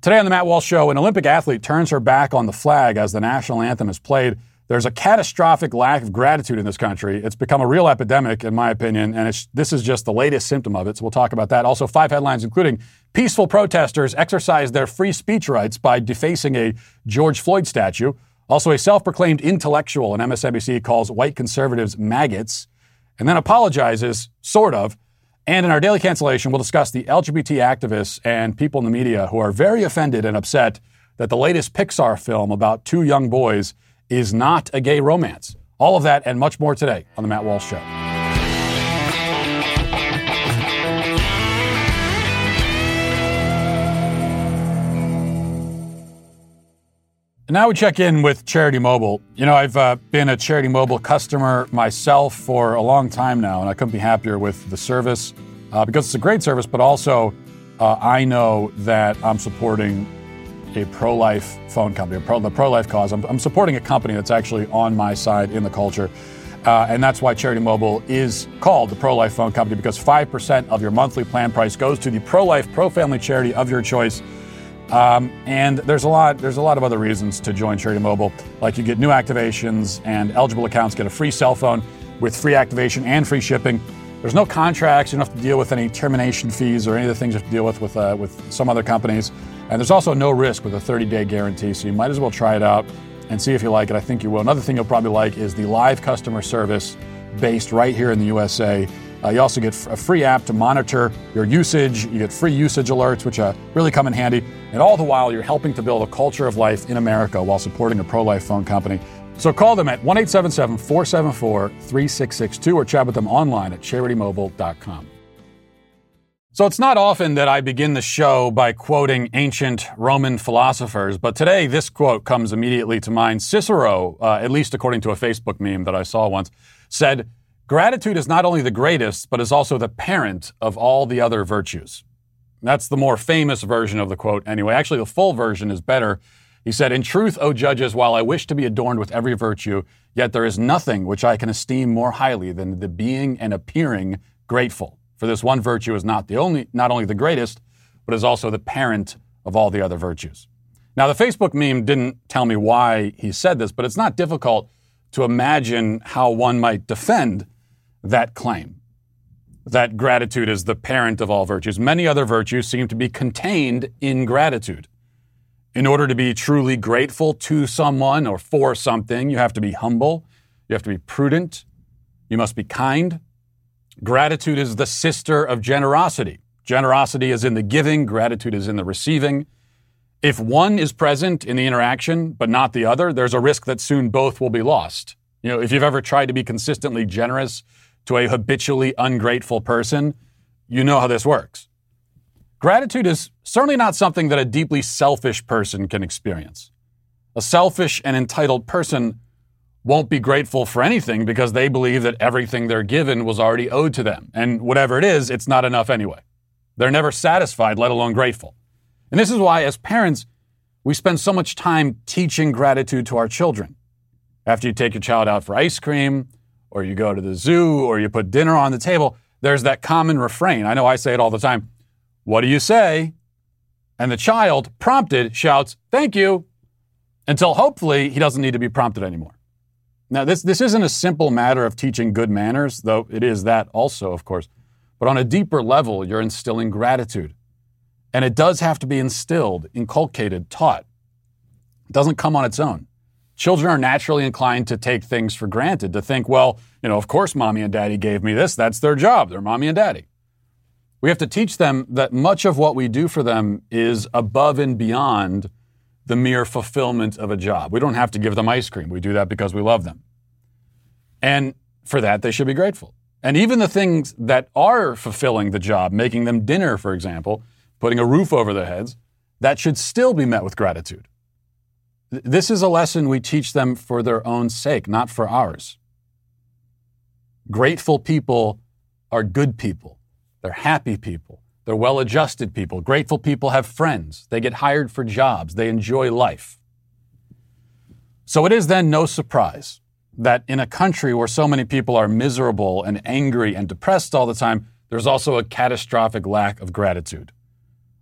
Today on the Matt Walsh Show, an Olympic athlete turns her back on the flag as the national anthem is played. There's a catastrophic lack of gratitude in this country. It's become a real epidemic, in my opinion, and this is just the latest symptom of it. So we'll talk about that. Also, five headlines, including peaceful protesters exercise their free speech rights by defacing a George Floyd statue. Also, a self proclaimed intellectual in MSNBC calls white conservatives maggots and then apologizes, sort of, and in our daily cancellation, we'll discuss the LGBT activists and people in the media who are very offended and upset that the latest Pixar film about two young boys is not a gay romance. All of that and much more today on The Matt Walsh Show. And now we check in with Charity Mobile. You know, I've uh, been a Charity Mobile customer myself for a long time now, and I couldn't be happier with the service uh, because it's a great service, but also uh, I know that I'm supporting a pro life phone company, pro, the pro life cause. I'm, I'm, supporting a company that's actually on my side in the culture. Uh, and that's why Charity Mobile is called the pro life phone company because 5% of your monthly plan price goes to the pro life, pro family charity of your choice. Um, and there's a lot there's a lot of other reasons to join Charity Mobile. Like you get new activations and eligible accounts get a free cell phone with free activation and free shipping. There's no contracts. You don't have to deal with any termination fees or any of the things you have to deal with with, uh, with some other companies. And there's also no risk with a 30-day guarantee, so you might as well try it out and see if you like it. I think you will. Another thing you'll probably like is the live customer service based right here in the USA. Uh, you also get a free app to monitor your usage. You get free usage alerts, which uh, really come in handy. And all the while, you're helping to build a culture of life in America while supporting a pro life phone company. So call them at 1 877 474 3662 or chat with them online at charitymobile.com. So it's not often that I begin the show by quoting ancient Roman philosophers, but today this quote comes immediately to mind. Cicero, uh, at least according to a Facebook meme that I saw once, said, Gratitude is not only the greatest, but is also the parent of all the other virtues. That's the more famous version of the quote, anyway. Actually, the full version is better. He said, In truth, O judges, while I wish to be adorned with every virtue, yet there is nothing which I can esteem more highly than the being and appearing grateful. For this one virtue is not the only, not only the greatest, but is also the parent of all the other virtues. Now, the Facebook meme didn't tell me why he said this, but it's not difficult to imagine how one might defend that claim that gratitude is the parent of all virtues. Many other virtues seem to be contained in gratitude. In order to be truly grateful to someone or for something, you have to be humble, you have to be prudent, you must be kind. Gratitude is the sister of generosity. Generosity is in the giving, gratitude is in the receiving. If one is present in the interaction but not the other, there's a risk that soon both will be lost. You know, if you've ever tried to be consistently generous to a habitually ungrateful person, you know how this works. Gratitude is certainly not something that a deeply selfish person can experience. A selfish and entitled person won't be grateful for anything because they believe that everything they're given was already owed to them. And whatever it is, it's not enough anyway. They're never satisfied, let alone grateful. And this is why, as parents, we spend so much time teaching gratitude to our children. After you take your child out for ice cream, or you go to the zoo or you put dinner on the table, there's that common refrain. I know I say it all the time. What do you say? And the child, prompted, shouts, Thank you, until hopefully he doesn't need to be prompted anymore. Now, this, this isn't a simple matter of teaching good manners, though it is that also, of course. But on a deeper level, you're instilling gratitude. And it does have to be instilled, inculcated, taught. It doesn't come on its own. Children are naturally inclined to take things for granted, to think, well, you know, of course mommy and daddy gave me this. That's their job. They're mommy and daddy. We have to teach them that much of what we do for them is above and beyond the mere fulfillment of a job. We don't have to give them ice cream. We do that because we love them. And for that, they should be grateful. And even the things that are fulfilling the job, making them dinner, for example, putting a roof over their heads, that should still be met with gratitude. This is a lesson we teach them for their own sake, not for ours. Grateful people are good people. They're happy people. They're well adjusted people. Grateful people have friends. They get hired for jobs. They enjoy life. So it is then no surprise that in a country where so many people are miserable and angry and depressed all the time, there's also a catastrophic lack of gratitude.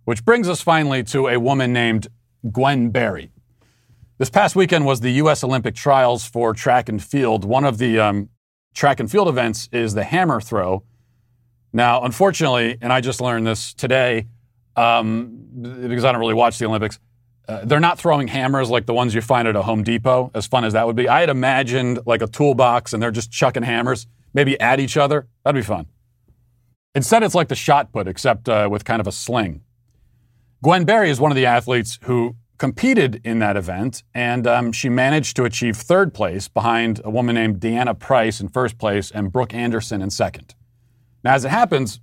Which brings us finally to a woman named Gwen Berry. This past weekend was the U.S. Olympic trials for track and field. One of the um, track and field events is the hammer throw. Now, unfortunately, and I just learned this today um, because I don't really watch the Olympics, uh, they're not throwing hammers like the ones you find at a Home Depot, as fun as that would be. I had imagined like a toolbox and they're just chucking hammers, maybe at each other. That'd be fun. Instead, it's like the shot put, except uh, with kind of a sling. Gwen Berry is one of the athletes who competed in that event, and um, she managed to achieve third place behind a woman named Deanna Price in first place and Brooke Anderson in second. Now, as it happens,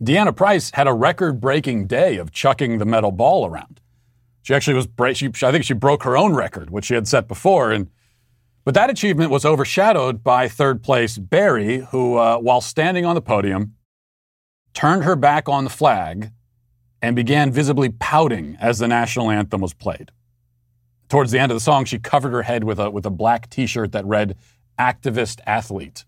Deanna Price had a record breaking day of chucking the metal ball around. She actually was, she, I think she broke her own record, which she had set before. And, but that achievement was overshadowed by third place Berry, who, uh, while standing on the podium, turned her back on the flag and began visibly pouting as the national anthem was played. Towards the end of the song, she covered her head with a, with a black t shirt that read, Activist Athlete.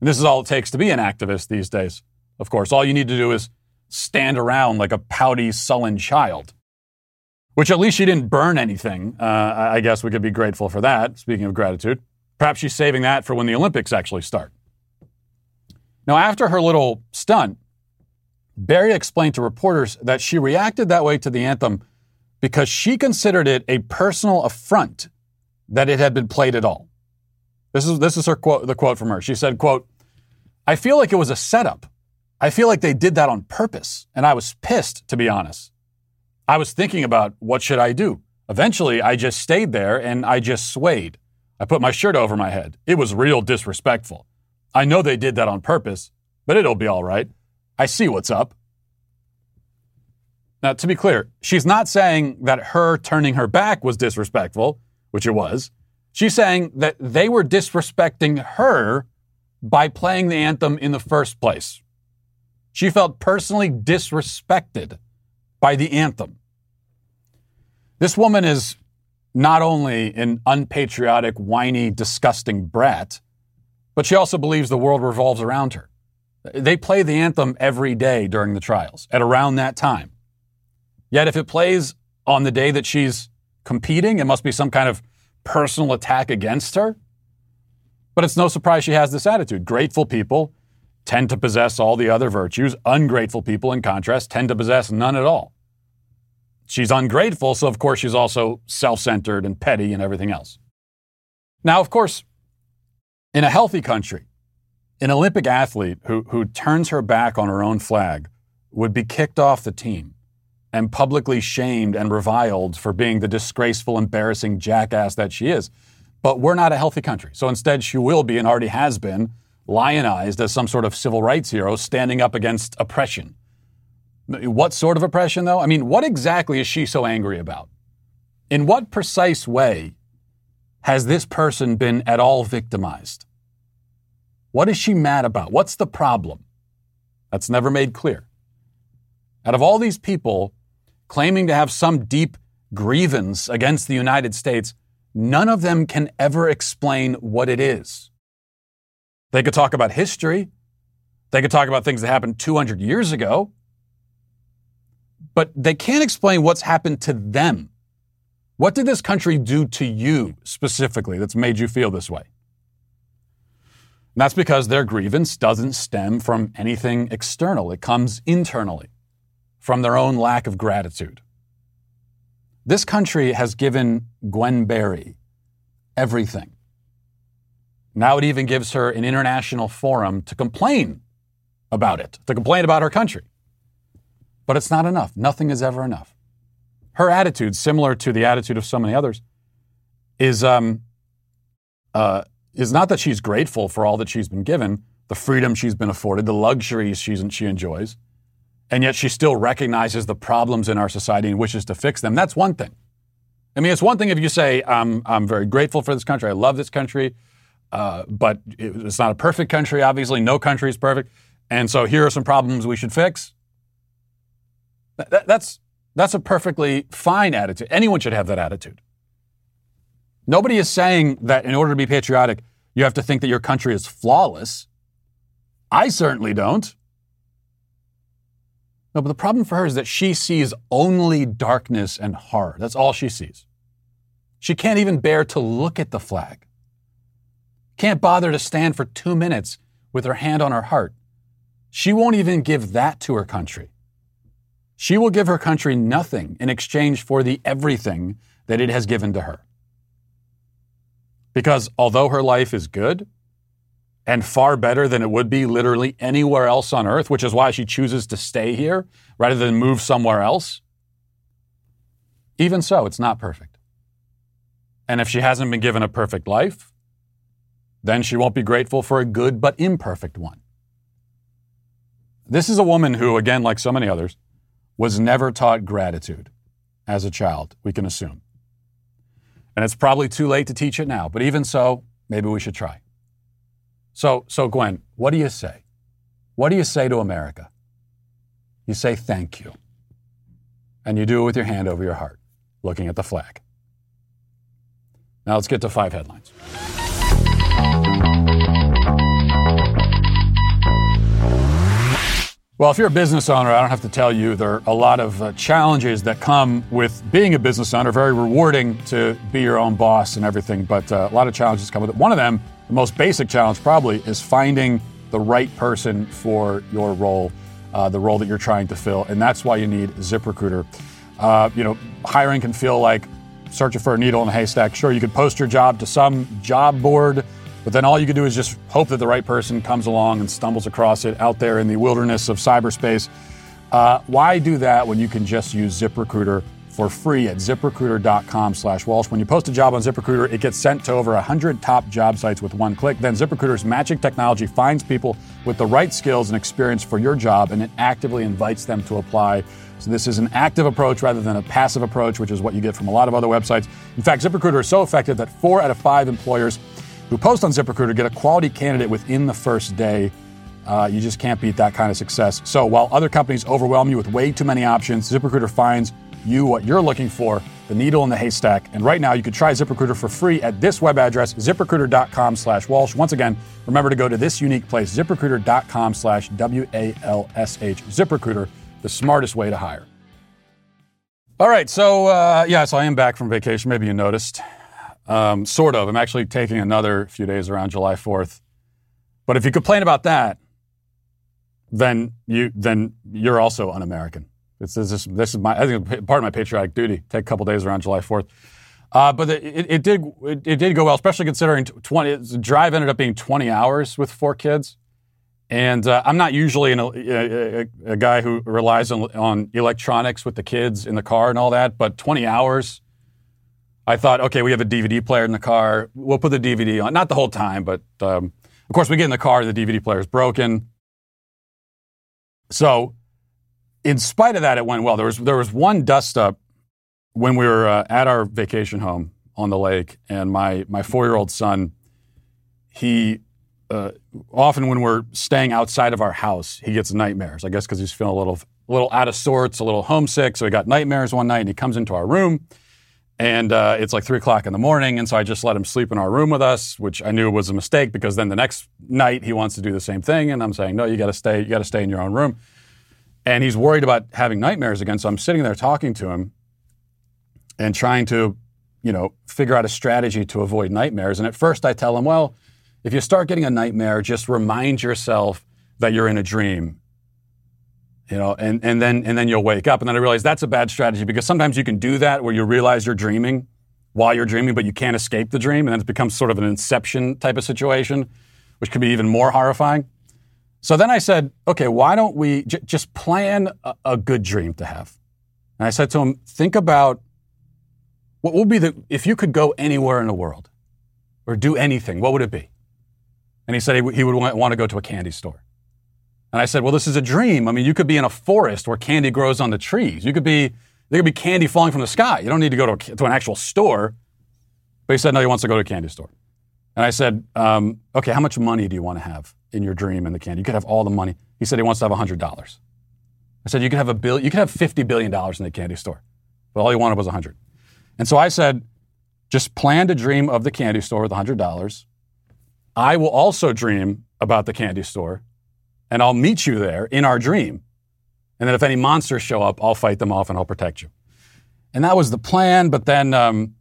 And this is all it takes to be an activist these days. Of course, all you need to do is stand around like a pouty, sullen child. Which at least she didn't burn anything. Uh, I guess we could be grateful for that, speaking of gratitude. Perhaps she's saving that for when the Olympics actually start. Now, after her little stunt, Berry explained to reporters that she reacted that way to the anthem because she considered it a personal affront that it had been played at all. This is, this is her quote, the quote from her. She said, quote, I feel like it was a setup. I feel like they did that on purpose, and I was pissed, to be honest. I was thinking about what should I do. Eventually, I just stayed there and I just swayed. I put my shirt over my head. It was real disrespectful. I know they did that on purpose, but it'll be all right. I see what's up. Now, to be clear, she's not saying that her turning her back was disrespectful, which it was. She's saying that they were disrespecting her by playing the anthem in the first place. She felt personally disrespected by the anthem. This woman is not only an unpatriotic, whiny, disgusting brat, but she also believes the world revolves around her. They play the anthem every day during the trials at around that time. Yet if it plays on the day that she's competing, it must be some kind of personal attack against her. But it's no surprise she has this attitude. Grateful people tend to possess all the other virtues. Ungrateful people, in contrast, tend to possess none at all. She's ungrateful, so of course she's also self centered and petty and everything else. Now, of course, in a healthy country, an Olympic athlete who, who turns her back on her own flag would be kicked off the team and publicly shamed and reviled for being the disgraceful, embarrassing jackass that she is. But we're not a healthy country. So instead, she will be and already has been lionized as some sort of civil rights hero standing up against oppression. What sort of oppression, though? I mean, what exactly is she so angry about? In what precise way has this person been at all victimized? What is she mad about? What's the problem? That's never made clear. Out of all these people claiming to have some deep grievance against the United States, none of them can ever explain what it is. They could talk about history. They could talk about things that happened 200 years ago. But they can't explain what's happened to them. What did this country do to you specifically that's made you feel this way? And that's because their grievance doesn't stem from anything external, it comes internally, from their own lack of gratitude. This country has given Gwen Berry everything. Now it even gives her an international forum to complain about it, to complain about her country. But it's not enough. Nothing is ever enough. Her attitude, similar to the attitude of so many others, is um, uh, is not that she's grateful for all that she's been given, the freedom she's been afforded, the luxuries she's, she enjoys. And yet she still recognizes the problems in our society and wishes to fix them. That's one thing. I mean, it's one thing if you say, I'm, I'm very grateful for this country, I love this country, uh, but it's not a perfect country, obviously. No country is perfect. And so here are some problems we should fix. That, that's, that's a perfectly fine attitude. Anyone should have that attitude. Nobody is saying that in order to be patriotic, you have to think that your country is flawless. I certainly don't. No, but the problem for her is that she sees only darkness and horror. That's all she sees. She can't even bear to look at the flag. Can't bother to stand for two minutes with her hand on her heart. She won't even give that to her country. She will give her country nothing in exchange for the everything that it has given to her. Because although her life is good, and far better than it would be literally anywhere else on earth, which is why she chooses to stay here rather than move somewhere else. Even so, it's not perfect. And if she hasn't been given a perfect life, then she won't be grateful for a good but imperfect one. This is a woman who, again, like so many others, was never taught gratitude as a child, we can assume. And it's probably too late to teach it now, but even so, maybe we should try. So, so Gwen, what do you say? What do you say to America? You say thank you. And you do it with your hand over your heart, looking at the flag. Now let's get to five headlines. Well, if you're a business owner, I don't have to tell you there are a lot of uh, challenges that come with being a business owner. Very rewarding to be your own boss and everything, but uh, a lot of challenges come with it. One of them the most basic challenge, probably, is finding the right person for your role, uh, the role that you're trying to fill. And that's why you need ZipRecruiter. Uh, you know, hiring can feel like searching for a needle in a haystack. Sure, you could post your job to some job board, but then all you could do is just hope that the right person comes along and stumbles across it out there in the wilderness of cyberspace. Uh, why do that when you can just use ZipRecruiter? For free at ziprecruiter.com slash Walsh. When you post a job on ZipRecruiter, it gets sent to over 100 top job sites with one click. Then ZipRecruiter's matching technology finds people with the right skills and experience for your job, and it actively invites them to apply. So this is an active approach rather than a passive approach, which is what you get from a lot of other websites. In fact, ZipRecruiter is so effective that four out of five employers who post on ZipRecruiter get a quality candidate within the first day. Uh, you just can't beat that kind of success. So while other companies overwhelm you with way too many options, ZipRecruiter finds you what you're looking for, the needle in the haystack. And right now, you can try ZipRecruiter for free at this web address, ziprecruiter.com slash Walsh. Once again, remember to go to this unique place, ziprecruiter.com slash W-A-L-S-H. ZipRecruiter, the smartest way to hire. All right, so uh, yeah, so I am back from vacation. Maybe you noticed. Um, sort of. I'm actually taking another few days around July 4th. But if you complain about that, then you then you're also un-American. This is this is my I think part of my patriotic duty. Take a couple days around July Fourth. Uh, but it, it did it, it, did go well, especially considering twenty. The drive ended up being twenty hours with four kids, and uh, I'm not usually an, a, a, a, guy who relies on, on electronics with the kids in the car and all that. But twenty hours, I thought, okay, we have a DVD player in the car. We'll put the DVD on, not the whole time, but um, of course we get in the car, the DVD player is broken. So in spite of that, it went well. There was there was one dust up when we were uh, at our vacation home on the lake, and my my four year old son, he uh, often when we're staying outside of our house, he gets nightmares. I guess because he's feeling a little a little out of sorts, a little homesick. So he got nightmares one night, and he comes into our room. And uh, it's like three o'clock in the morning, and so I just let him sleep in our room with us, which I knew was a mistake because then the next night he wants to do the same thing, and I'm saying, no, you got to stay, you got to stay in your own room and he's worried about having nightmares again. So I'm sitting there talking to him and trying to, you know, figure out a strategy to avoid nightmares. And at first I tell him, well, if you start getting a nightmare, just remind yourself that you're in a dream. You know, and, and then and then you'll wake up. And then I realize that's a bad strategy because sometimes you can do that where you realize you're dreaming while you're dreaming, but you can't escape the dream, and then it becomes sort of an inception type of situation, which can be even more horrifying. So then I said, okay, why don't we j- just plan a, a, good dream to have? And I said to him, think about what would be the, if you could go anywhere in the world or do anything, what would it be? And he said he, he would want, to go to a candy store. And I said, well, this is a dream. I mean, you could be in a forest where candy grows on the trees. You could be, there could be candy falling from the sky. You don't need to go to, to an actual store. But he said, no, he wants to go to a candy store. And I said, um, okay, how much money do you want to have in your dream in the candy? You could have all the money. He said he wants to have $100. I said, you could have a bill, you could have $50 billion in the candy store. But all he wanted was 100. And so I said, just plan to dream of the candy store with $100. I will also dream about the candy store and I'll meet you there in our dream. And then if any monsters show up, I'll fight them off and I'll protect you. And that was the plan. But then um,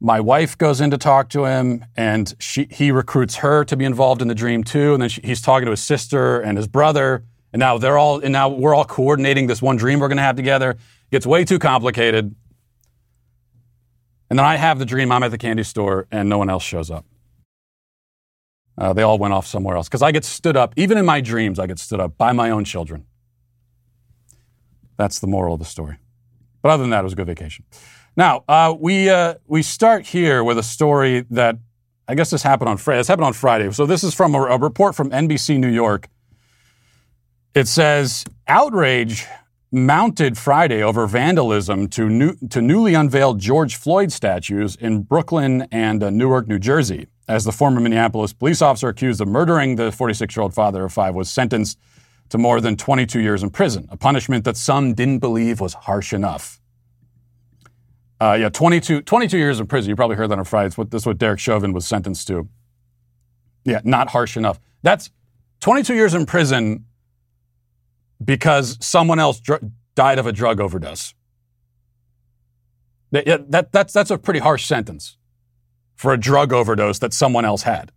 my wife goes in to talk to him, and she, he recruits her to be involved in the dream too. And then she, he's talking to his sister and his brother. And now they're all, and now we're all coordinating this one dream we're going to have together. It gets way too complicated. And then I have the dream I'm at the candy store and no one else shows up. Uh, they all went off somewhere else. Because I get stood up, even in my dreams, I get stood up by my own children. That's the moral of the story. But other than that, it was a good vacation. Now, uh, we, uh, we start here with a story that I guess this happened on Friday. This happened on Friday. So this is from a, a report from NBC New York. It says outrage mounted Friday over vandalism to, new, to newly unveiled George Floyd statues in Brooklyn and uh, Newark, New Jersey as the former Minneapolis police officer accused of murdering the 46 year old father of five was sentenced to more than 22 years in prison, a punishment that some didn't believe was harsh enough. Uh, yeah, 22, 22 years in prison. You probably heard that on Friday. What, this is what Derek Chauvin was sentenced to. Yeah, not harsh enough. That's 22 years in prison because someone else dr- died of a drug overdose. That, that, that's, that's a pretty harsh sentence for a drug overdose that someone else had.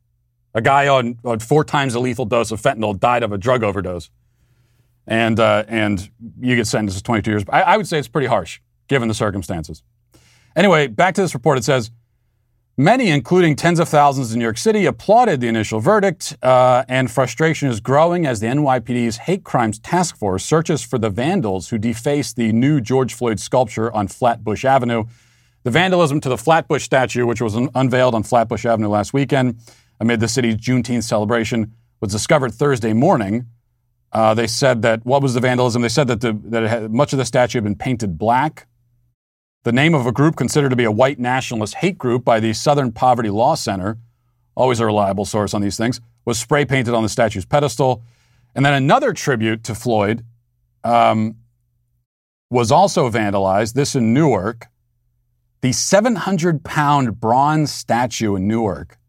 A guy on, on four times a lethal dose of fentanyl died of a drug overdose, and uh, and you get sentenced to 22 years. I, I would say it's pretty harsh given the circumstances. Anyway, back to this report. It says. Many, including tens of thousands in New York City, applauded the initial verdict, uh, and frustration is growing as the NYPD's Hate Crimes Task Force searches for the vandals who defaced the new George Floyd sculpture on Flatbush Avenue. The vandalism to the Flatbush statue, which was un- unveiled on Flatbush Avenue last weekend amid the city's Juneteenth celebration, was discovered Thursday morning. Uh, they said that what was the vandalism? They said that, the, that had, much of the statue had been painted black. The name of a group considered to be a white nationalist hate group by the Southern Poverty Law Center, always a reliable source on these things, was spray painted on the statue's pedestal. And then another tribute to Floyd um, was also vandalized, this in Newark. The 700 pound bronze statue in Newark,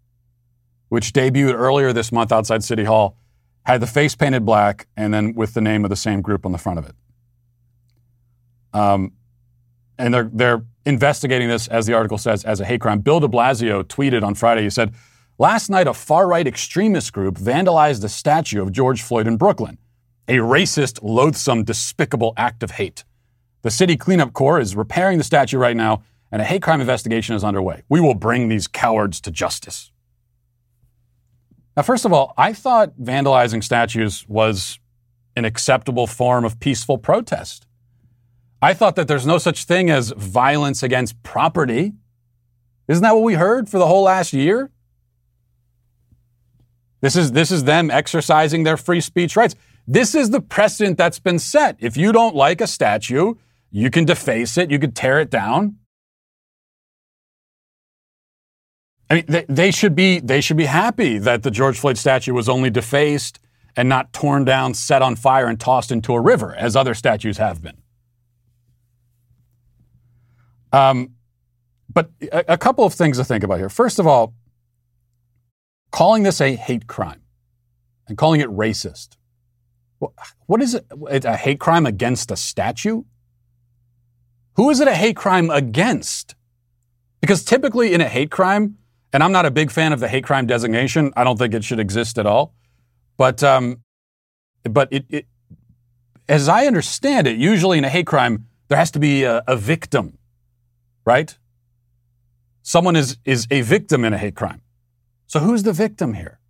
which debuted earlier this month outside City Hall, had the face painted black and then with the name of the same group on the front of it. Um, and they're, they're investigating this, as the article says, as a hate crime. Bill de Blasio tweeted on Friday, he said, Last night, a far right extremist group vandalized a statue of George Floyd in Brooklyn, a racist, loathsome, despicable act of hate. The city cleanup corps is repairing the statue right now and a hate crime investigation is underway. We will bring these cowards to justice. Now, first of all, I thought vandalizing statues was an acceptable form of peaceful protest. I thought that there's no such thing as violence against property. Isn't that what we heard for the whole last year? This is, this is them exercising their free speech rights. This is the precedent that's been set. If you don't like a statue, you can deface it, you can tear it down. I mean, they, they, should be they should be happy that the George Floyd statue was only defaced and not torn down, set on fire, and tossed into a river, as other statues have been. Um, but a, a couple of things to think about here. First of all, calling this a hate crime and calling it racist. What is it? A hate crime against a statue? Who is it a hate crime against? Because typically in a hate crime, and I'm not a big fan of the hate crime designation. I don't think it should exist at all. But um, but it, it, as I understand it, usually in a hate crime, there has to be a, a victim, right? Someone is is a victim in a hate crime. So who's the victim here?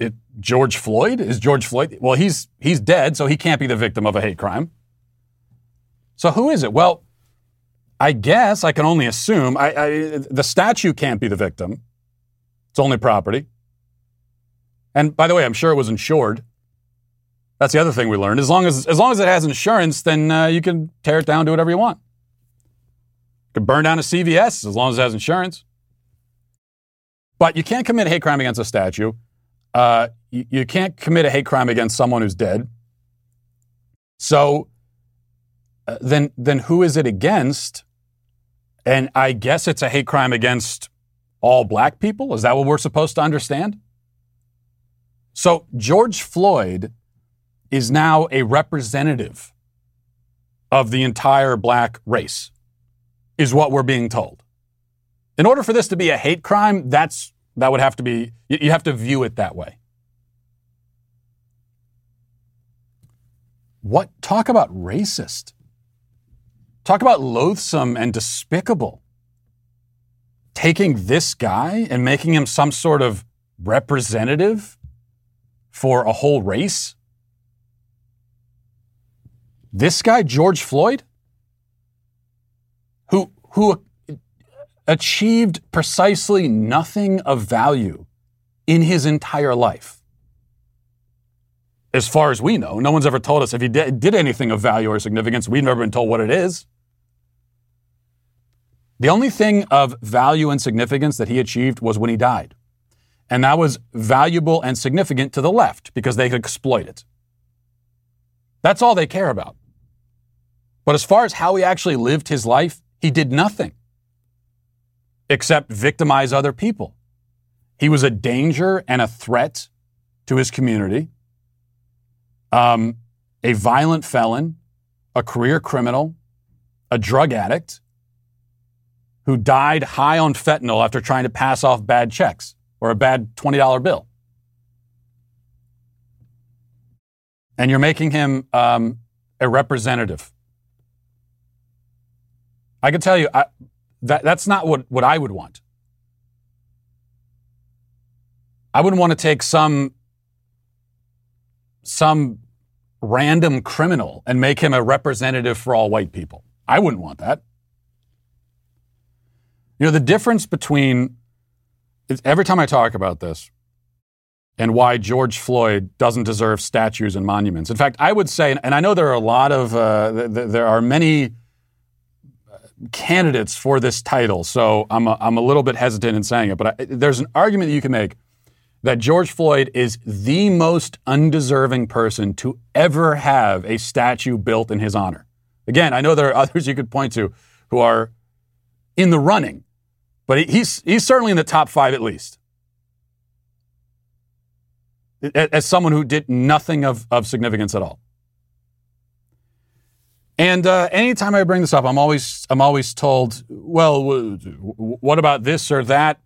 It, George Floyd is George Floyd. Well, he's he's dead, so he can't be the victim of a hate crime. So who is it? Well, I guess I can only assume I, I, the statue can't be the victim. It's only property. And by the way, I'm sure it was insured. That's the other thing we learned. As long as as long as it has insurance, then uh, you can tear it down, do whatever you want. You can burn down a CVS as long as it has insurance. But you can't commit a hate crime against a statue. Uh, you, you can't commit a hate crime against someone who's dead. So uh, then, then who is it against? And I guess it's a hate crime against all black people. Is that what we're supposed to understand? So George Floyd is now a representative of the entire black race, is what we're being told. In order for this to be a hate crime, that's that would have to be you have to view it that way. What talk about racist? Talk about loathsome and despicable. Taking this guy and making him some sort of representative for a whole race? This guy, George Floyd, who, who achieved precisely nothing of value in his entire life. As far as we know, no one's ever told us if he did, did anything of value or significance. We've never been told what it is. The only thing of value and significance that he achieved was when he died. And that was valuable and significant to the left because they could exploit it. That's all they care about. But as far as how he actually lived his life, he did nothing except victimize other people. He was a danger and a threat to his community, um, a violent felon, a career criminal, a drug addict who died high on fentanyl after trying to pass off bad checks or a bad $20 bill. And you're making him um, a representative. I can tell you, I, that, that's not what, what I would want. I wouldn't want to take some some random criminal and make him a representative for all white people. I wouldn't want that. You know, the difference between every time I talk about this and why George Floyd doesn't deserve statues and monuments. In fact, I would say, and I know there are a lot of, uh, there are many candidates for this title, so I'm a, I'm a little bit hesitant in saying it, but I, there's an argument that you can make that George Floyd is the most undeserving person to ever have a statue built in his honor. Again, I know there are others you could point to who are in the running, but he's, he's certainly in the top five at least. As someone who did nothing of, of significance at all. And uh, anytime I bring this up, I'm always I'm always told, well, what about this or that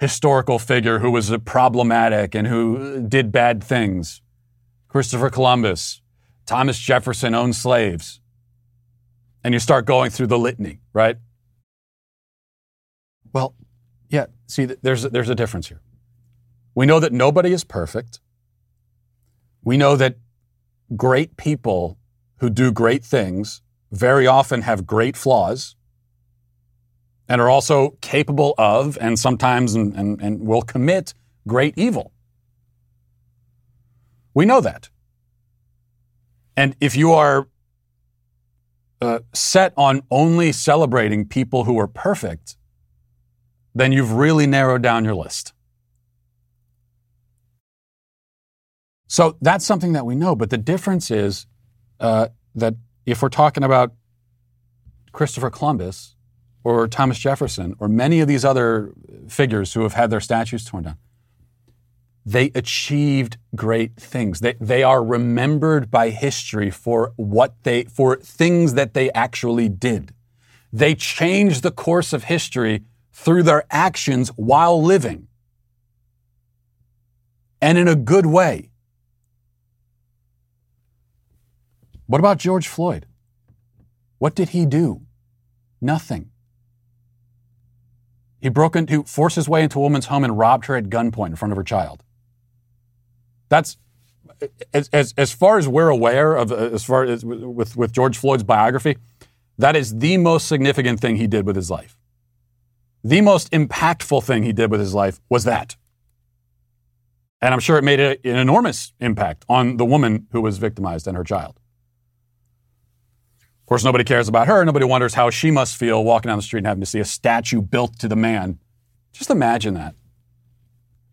historical figure who was problematic and who did bad things? Christopher Columbus, Thomas Jefferson owned slaves, and you start going through the litany, right? Well, yeah. See, there's there's a difference here. We know that nobody is perfect. We know that great people who do great things very often have great flaws and are also capable of and sometimes and, and, and will commit great evil. We know that. And if you are uh, set on only celebrating people who are perfect, then you've really narrowed down your list. So that's something that we know. But the difference is uh, that if we're talking about Christopher Columbus or Thomas Jefferson or many of these other figures who have had their statues torn down, they achieved great things. They, they are remembered by history for what they, for things that they actually did. They changed the course of history through their actions while living. And in a good way. What about George Floyd? What did he do? Nothing. He broke into, forced his way into a woman's home and robbed her at gunpoint in front of her child. That's, as, as, as far as we're aware of, uh, as far as with, with George Floyd's biography, that is the most significant thing he did with his life. The most impactful thing he did with his life was that. And I'm sure it made a, an enormous impact on the woman who was victimized and her child. Of course, nobody cares about her. Nobody wonders how she must feel walking down the street and having to see a statue built to the man. Just imagine that.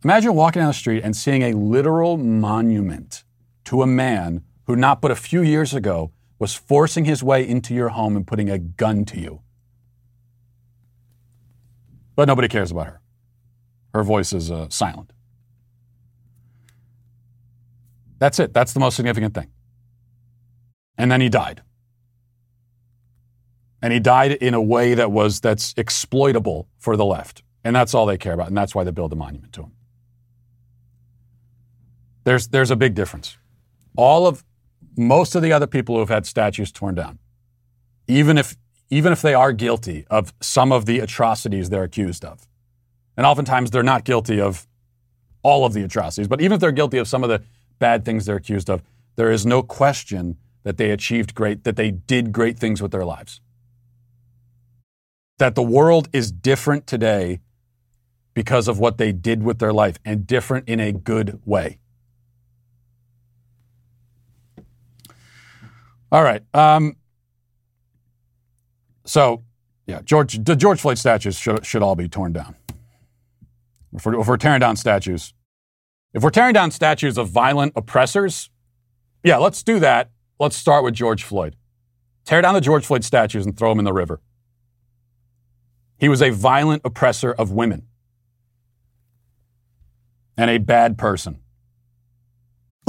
Imagine walking down the street and seeing a literal monument to a man who, not but a few years ago, was forcing his way into your home and putting a gun to you. But nobody cares about her. Her voice is uh, silent. That's it. That's the most significant thing. And then he died. And he died in a way that was that's exploitable for the left. And that's all they care about. And that's why they build a monument to him. There's, there's a big difference. All of most of the other people who have had statues torn down, even if even if they are guilty of some of the atrocities they're accused of. And oftentimes they're not guilty of all of the atrocities, but even if they're guilty of some of the bad things they're accused of, there is no question that they achieved great, that they did great things with their lives. That the world is different today because of what they did with their life and different in a good way. All right. Um, so, yeah, George, the George Floyd statues should, should all be torn down. If we're, if we're tearing down statues, if we're tearing down statues of violent oppressors, yeah, let's do that. Let's start with George Floyd. Tear down the George Floyd statues and throw them in the river. He was a violent oppressor of women and a bad person.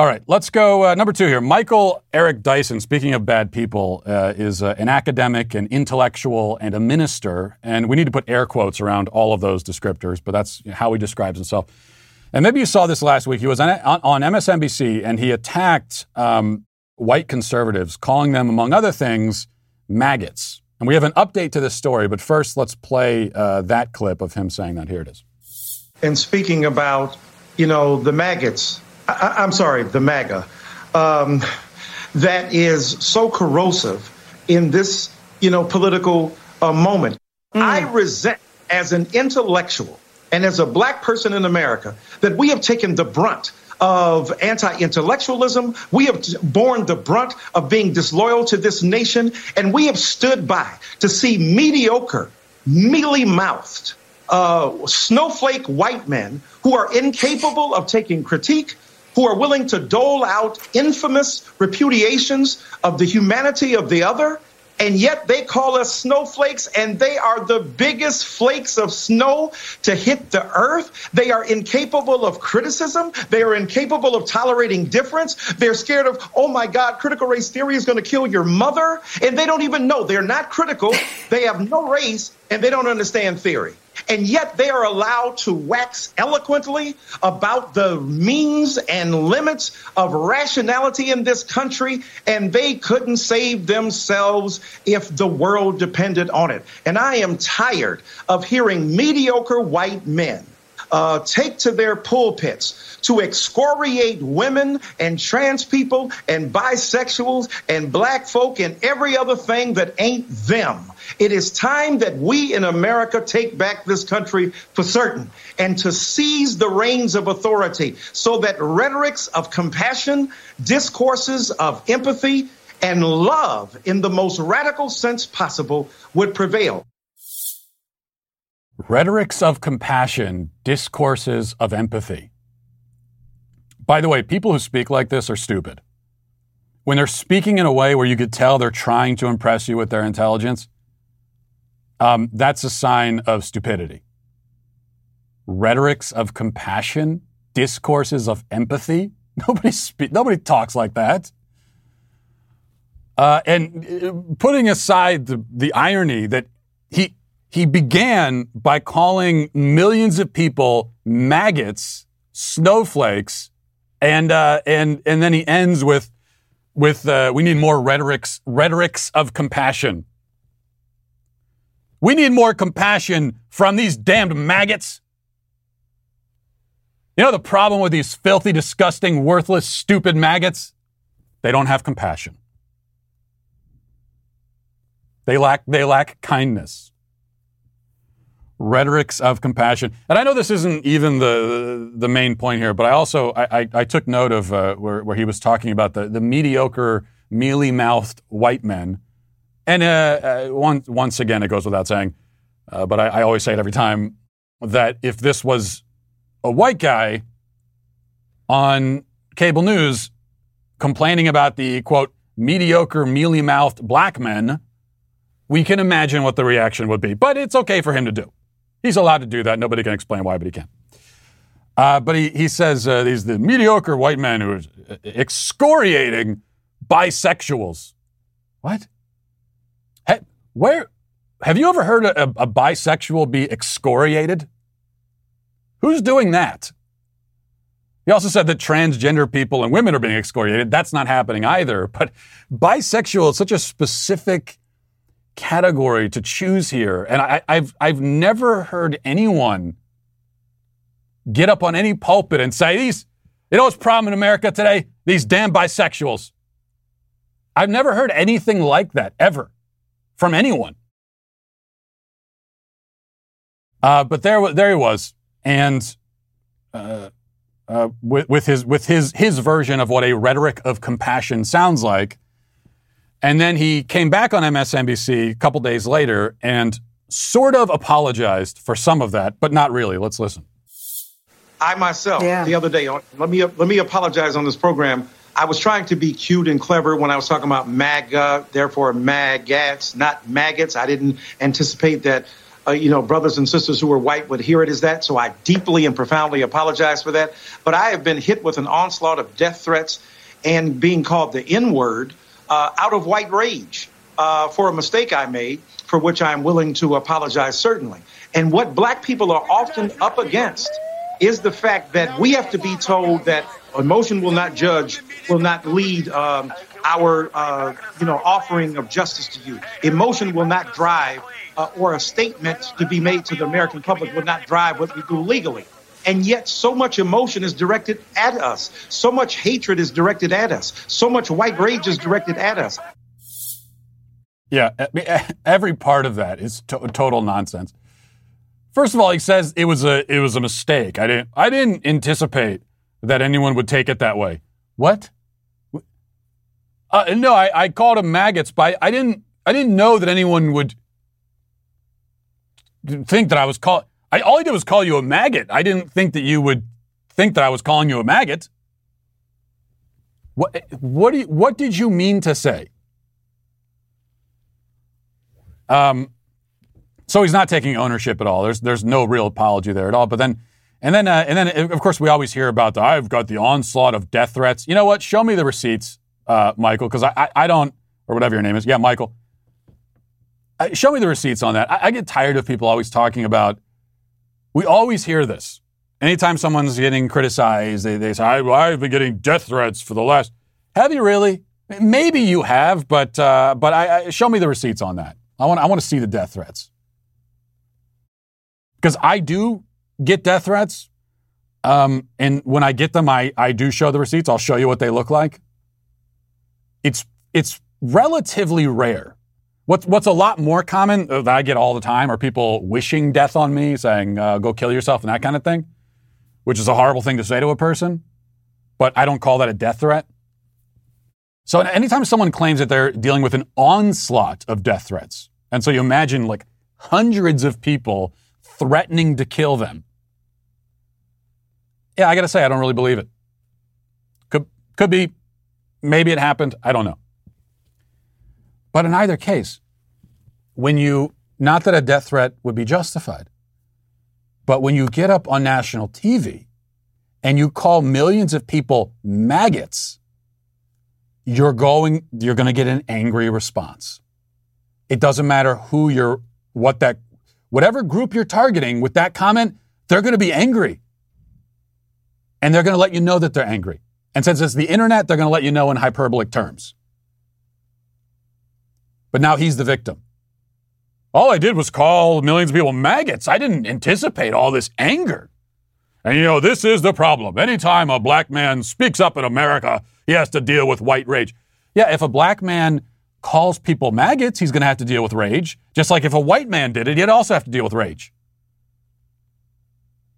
All right, let's go. Uh, number two here. Michael Eric Dyson, speaking of bad people, uh, is uh, an academic, an intellectual, and a minister. And we need to put air quotes around all of those descriptors, but that's how he describes himself. And maybe you saw this last week. He was on, on MSNBC and he attacked um, white conservatives, calling them, among other things, maggots. And we have an update to this story, but first let's play uh, that clip of him saying that. Here it is. And speaking about, you know, the maggots I, am sorry, the MAGA, um, that is so corrosive in this, you know, political uh, moment. Mm. I resent, as an intellectual and as a black person in America, that we have taken the brunt of anti intellectualism. We have borne the brunt of being disloyal to this nation, and we have stood by to see mediocre, mealy mouthed, uh, snowflake white men who are incapable of taking critique, who are willing to dole out infamous repudiations of the humanity of the other, and yet they call us snowflakes, and they are the biggest flakes of snow to hit the earth. They are incapable of criticism. They are incapable of tolerating difference. They're scared of, oh my God, critical race theory is going to kill your mother. And they don't even know. They're not critical. They have no race, and they don't understand theory. And yet they are allowed to wax eloquently about the means and limits of rationality in this country, and they couldn't save themselves if the world depended on it. And I am tired of hearing mediocre white men uh, take to their pulpits to excoriate women and trans people and bisexuals and black folk and every other thing that ain't them. It is time that we in America take back this country for certain and to seize the reins of authority so that rhetorics of compassion, discourses of empathy, and love in the most radical sense possible would prevail. Rhetorics of compassion, discourses of empathy. By the way, people who speak like this are stupid. When they're speaking in a way where you could tell they're trying to impress you with their intelligence, um, that's a sign of stupidity. Rhetorics of compassion, discourses of empathy. Nobody, spe- nobody talks like that. Uh, and uh, putting aside the, the irony that he he began by calling millions of people maggots, snowflakes, and uh, and and then he ends with with uh, we need more rhetorics rhetorics of compassion. We need more compassion from these damned maggots. You know the problem with these filthy, disgusting, worthless, stupid maggots? They don't have compassion. They lack they lack kindness rhetorics of compassion. And I know this isn't even the the main point here, but I also I, I, I took note of uh, where, where he was talking about the, the mediocre, mealy mouthed white men. And uh, uh, once once again, it goes without saying, uh, but I, I always say it every time that if this was a white guy on cable news complaining about the quote mediocre, mealy mouthed black men, we can imagine what the reaction would be. But it's okay for him to do. He's allowed to do that. Nobody can explain why, but he can. Uh, but he, he says uh, he's the mediocre white man who is excoriating bisexuals. What? Where? Have you ever heard a, a bisexual be excoriated? Who's doing that? He also said that transgender people and women are being excoriated. That's not happening either. But bisexual is such a specific category to choose here. And I, have I've never heard anyone get up on any pulpit and say, these, you know what's problem in America today? These damn bisexuals. I've never heard anything like that ever from anyone. Uh, but there, there he was, and uh, uh, with, with his with his his version of what a rhetoric of compassion sounds like. And then he came back on MSNBC a couple days later and sort of apologized for some of that, but not really. Let's listen. I myself, yeah. the other day, let me let me apologize on this program. I was trying to be cute and clever when I was talking about MAGA, therefore maggots, not maggots. I didn't anticipate that, uh, you know, brothers and sisters who were white would hear it as that. So I deeply and profoundly apologize for that. But I have been hit with an onslaught of death threats and being called the N word uh, out of white rage uh, for a mistake I made, for which I'm willing to apologize, certainly. And what black people are often up against is the fact that we have to be told that emotion will not judge, will not lead um, our, uh, you know, offering of justice to you. Emotion will not drive, uh, or a statement to be made to the American public will not drive what we do legally. And yet, so much emotion is directed at us. So much hatred is directed at us. So much white rage is directed at us. Yeah, every part of that is to- total nonsense. First of all, he says it was a it was a mistake. I didn't I didn't anticipate that anyone would take it that way. What? Uh, no, I, I called them maggots, but I, I didn't I didn't know that anyone would think that I was called. I, all I did was call you a maggot. I didn't think that you would think that I was calling you a maggot. What, what, you, what did you mean to say? Um, so he's not taking ownership at all. There's, there's no real apology there at all. But then, and then, uh, and then, of course, we always hear about the I've got the onslaught of death threats. You know what? Show me the receipts, uh, Michael, because I, I, I, don't, or whatever your name is. Yeah, Michael. Uh, show me the receipts on that. I, I get tired of people always talking about we always hear this. Anytime someone's getting criticized, they, they say, I, have been getting death threats for the last. Have you really? Maybe you have, but uh, but I, I, show me the receipts on that. I want I want to see the death threats because I do get death threats, um, and when I get them, I I do show the receipts. I'll show you what they look like. It's it's relatively rare What's, what's a lot more common that I get all the time are people wishing death on me, saying, uh, go kill yourself and that kind of thing, which is a horrible thing to say to a person. But I don't call that a death threat. So anytime someone claims that they're dealing with an onslaught of death threats, and so you imagine like hundreds of people threatening to kill them. Yeah, I got to say, I don't really believe it. Could, could be. Maybe it happened. I don't know. But in either case, when you, not that a death threat would be justified, but when you get up on national TV and you call millions of people maggots, you're going, you're going to get an angry response. It doesn't matter who you're, what that, whatever group you're targeting with that comment, they're going to be angry. And they're going to let you know that they're angry. And since it's the internet, they're going to let you know in hyperbolic terms. But now he's the victim. All I did was call millions of people maggots. I didn't anticipate all this anger. And you know, this is the problem. Anytime a black man speaks up in America, he has to deal with white rage. Yeah, if a black man calls people maggots, he's going to have to deal with rage. Just like if a white man did it, he'd also have to deal with rage.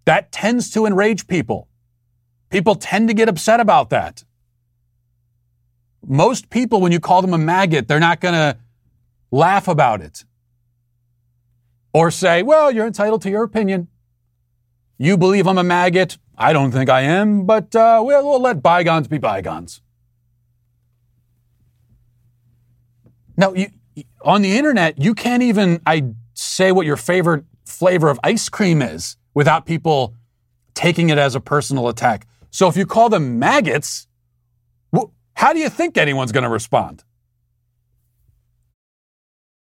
That tends to enrage people. People tend to get upset about that. Most people, when you call them a maggot, they're not going to laugh about it or say, well, you're entitled to your opinion. You believe I'm a maggot. I don't think I am, but uh, we'll, we'll let bygones be bygones. Now, you, on the internet, you can't even I say what your favorite flavor of ice cream is without people taking it as a personal attack. So if you call them maggots, how do you think anyone's going to respond?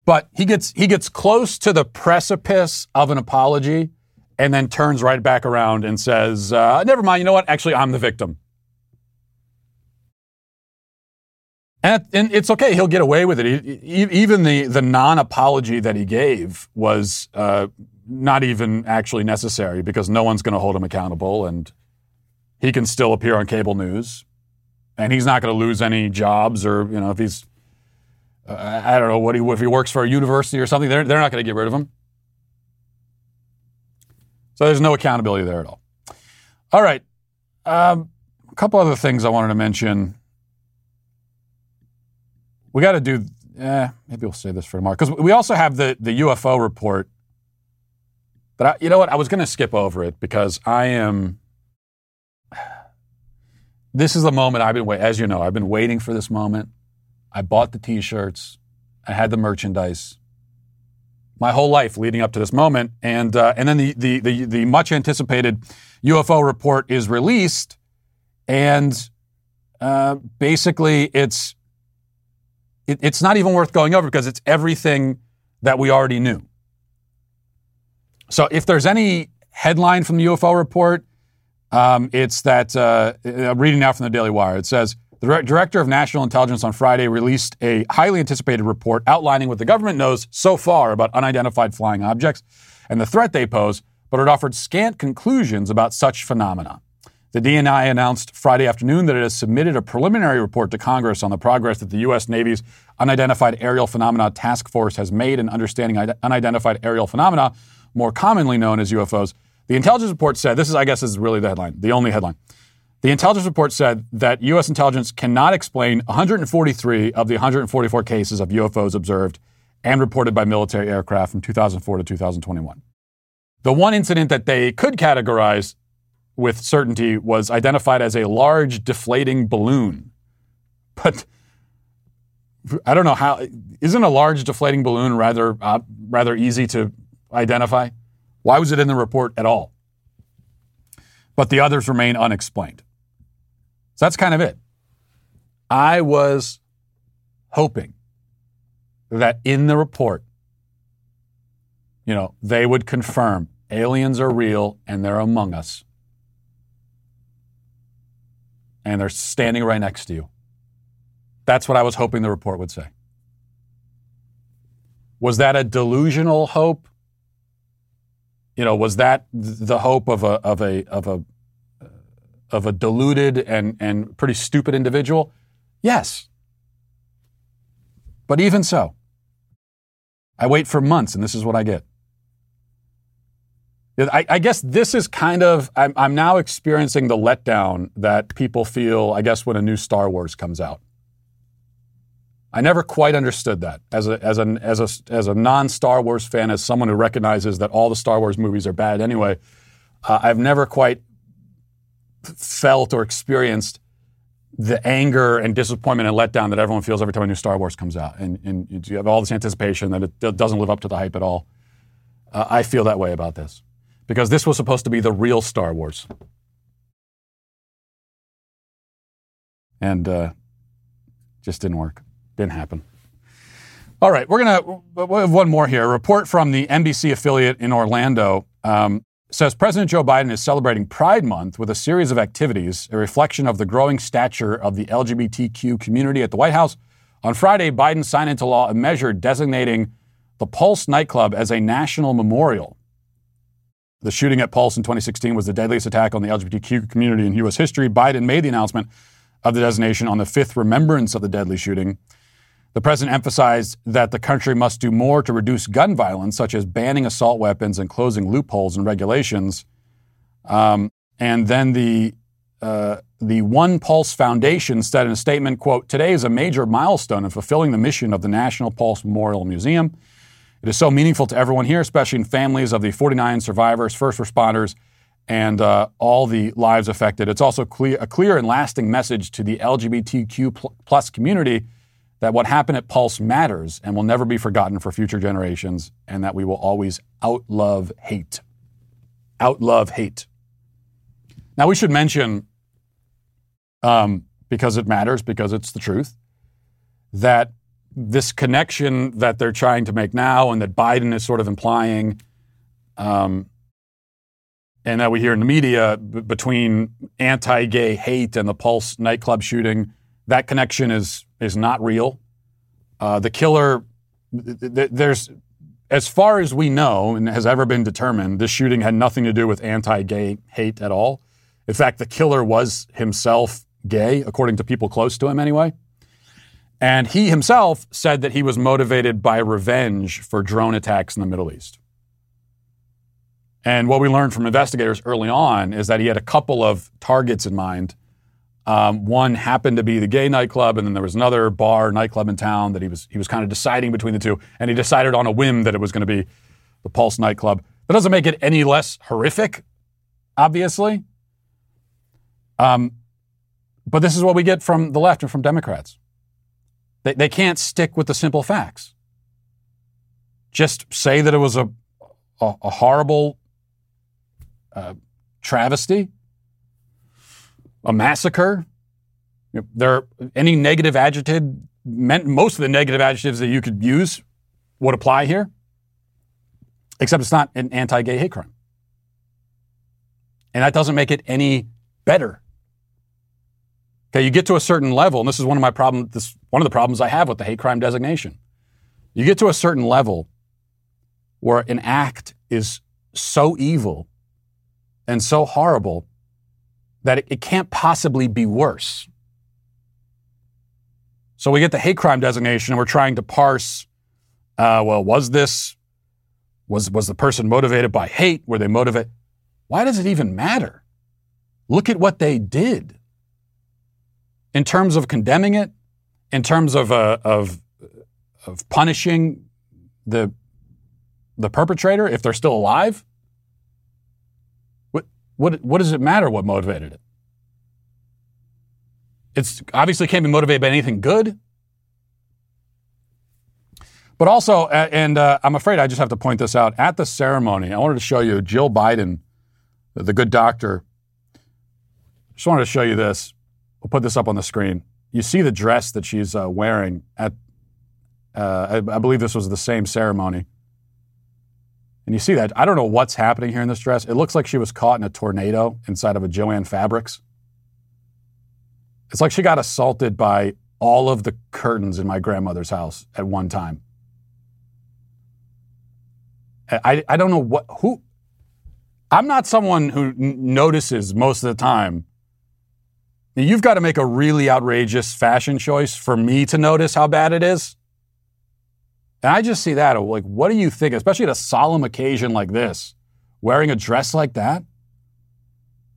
But he gets he gets close to the precipice of an apology and then turns right back around and says, uh, "Never mind. You know what? Actually, I'm the victim." And, and it's okay. He'll get away with it. He, even the, the non apology that he gave was uh, not even actually necessary because no one's going to hold him accountable and he can still appear on cable news. And he's not going to lose any jobs or, you know, if he's, uh, I don't know, what he, if he works for a university or something, they're, they're not going to get rid of him. So there's no accountability there at all. All right. Um, a couple other things I wanted to mention we got to do. Eh, maybe we'll say this for tomorrow because we also have the the UFO report. But I, you know what? I was going to skip over it because I am. This is the moment I've been waiting. As you know, I've been waiting for this moment. I bought the T-shirts. I had the merchandise. My whole life leading up to this moment, and uh, and then the, the the the much anticipated UFO report is released, and uh, basically it's it, it's not even worth going over because it's everything that we already knew. So if there's any headline from the UFO report, um, it's that uh, I'm reading now from the Daily Wire. It says the director of national intelligence on Friday released a highly anticipated report outlining what the government knows so far about unidentified flying objects and the threat they pose, but it offered scant conclusions about such phenomena. The DNI announced Friday afternoon that it has submitted a preliminary report to Congress on the progress that the U.S. Navy's Unidentified Aerial Phenomena Task Force has made in understanding unidentified aerial phenomena, more commonly known as UFOs. The intelligence report said this is, I guess, is really the headline, the only headline. The intelligence report said that U.S. intelligence cannot explain 143 of the 144 cases of UFOs observed and reported by military aircraft from 2004 to 2021. The one incident that they could categorize with certainty was identified as a large deflating balloon. But I don't know how. Isn't a large deflating balloon rather uh, rather easy to identify? Why was it in the report at all? But the others remain unexplained. So that's kind of it. I was hoping that in the report, you know, they would confirm aliens are real and they're among us and they're standing right next to you. That's what I was hoping the report would say. Was that a delusional hope? You know, was that the hope of a of a of a of a deluded and and pretty stupid individual? Yes. But even so, I wait for months and this is what I get. I, I, guess this is kind of, I'm, I'm now experiencing the letdown that people feel, I guess, when a new Star Wars comes out. I never quite understood that as a, as a, as a, as a non Star Wars fan, as someone who recognizes that all the Star Wars movies are bad anyway. Uh, I've never quite felt or experienced the anger and disappointment and letdown that everyone feels every time a new Star Wars comes out. And, and you have all this anticipation that it doesn't live up to the hype at all. Uh, I feel that way about this because this was supposed to be the real Star Wars. And uh, just didn't work. Didn't happen. All right, we're going to have one more here. A report from the NBC affiliate in Orlando um, says President Joe Biden is celebrating Pride Month with a series of activities, a reflection of the growing stature of the LGBTQ community at the White House. On Friday, Biden signed into law a measure designating the Pulse nightclub as a national memorial. The shooting at Pulse in 2016 was the deadliest attack on the LGBTQ community in U.S. history. Biden made the announcement of the designation on the fifth remembrance of the deadly shooting. The president emphasized that the country must do more to reduce gun violence, such as banning assault weapons and closing loopholes in regulations. Um, and then the uh, the One Pulse Foundation said in a statement, "quote Today is a major milestone in fulfilling the mission of the National Pulse Memorial Museum. It is so meaningful to everyone here, especially in families of the 49 survivors, first responders, and uh, all the lives affected. It's also clear, a clear and lasting message to the LGBTQ plus community." That what happened at Pulse matters and will never be forgotten for future generations, and that we will always outlove hate. Outlove hate. Now, we should mention, um, because it matters, because it's the truth, that this connection that they're trying to make now and that Biden is sort of implying, um, and that we hear in the media b- between anti gay hate and the Pulse nightclub shooting, that connection is is not real. Uh, the killer, th- th- there's, as far as we know and has ever been determined, this shooting had nothing to do with anti-gay hate at all. In fact, the killer was himself gay, according to people close to him, anyway. And he himself said that he was motivated by revenge for drone attacks in the Middle East. And what we learned from investigators early on is that he had a couple of targets in mind um, one happened to be the gay nightclub, and then there was another bar nightclub in town that he was he was kind of deciding between the two, and he decided on a whim that it was going to be the Pulse nightclub. That doesn't make it any less horrific, obviously. Um, but this is what we get from the left and from Democrats. They, they can't stick with the simple facts. Just say that it was a, a, a horrible uh, travesty a massacre. You know, there any negative adjective meant most of the negative adjectives that you could use would apply here, except it's not an anti-gay hate crime, and that doesn't make it any better. Okay, you get to a certain level, and this is one of my problems. This one of the problems I have with the hate crime designation. You get to a certain level where an act is so evil and so horrible that it, it can't possibly be worse. So we get the hate crime designation, and we're trying to parse. Uh, well, was this was was the person motivated by hate? Were they motivated? Why does it even matter? Look at what they did. In terms of condemning it, in terms of uh, of of punishing the the perpetrator if they're still alive. What, what does it matter what motivated it? It's obviously can't be motivated by anything good. But also, and uh, I'm afraid I just have to point this out at the ceremony, I wanted to show you Jill Biden, the good doctor. Just wanted to show you this. We'll put this up on the screen. You see the dress that she's uh, wearing at, uh, I, I believe this was the same ceremony. And you see that. I don't know what's happening here in this dress. It looks like she was caught in a tornado inside of a Jo-Ann Fabrics. It's like she got assaulted by all of the curtains in my grandmother's house at one time. I, I don't know what, who, I'm not someone who n- notices most of the time. You've got to make a really outrageous fashion choice for me to notice how bad it is. And I just see that. Like, what do you think, especially at a solemn occasion like this, wearing a dress like that?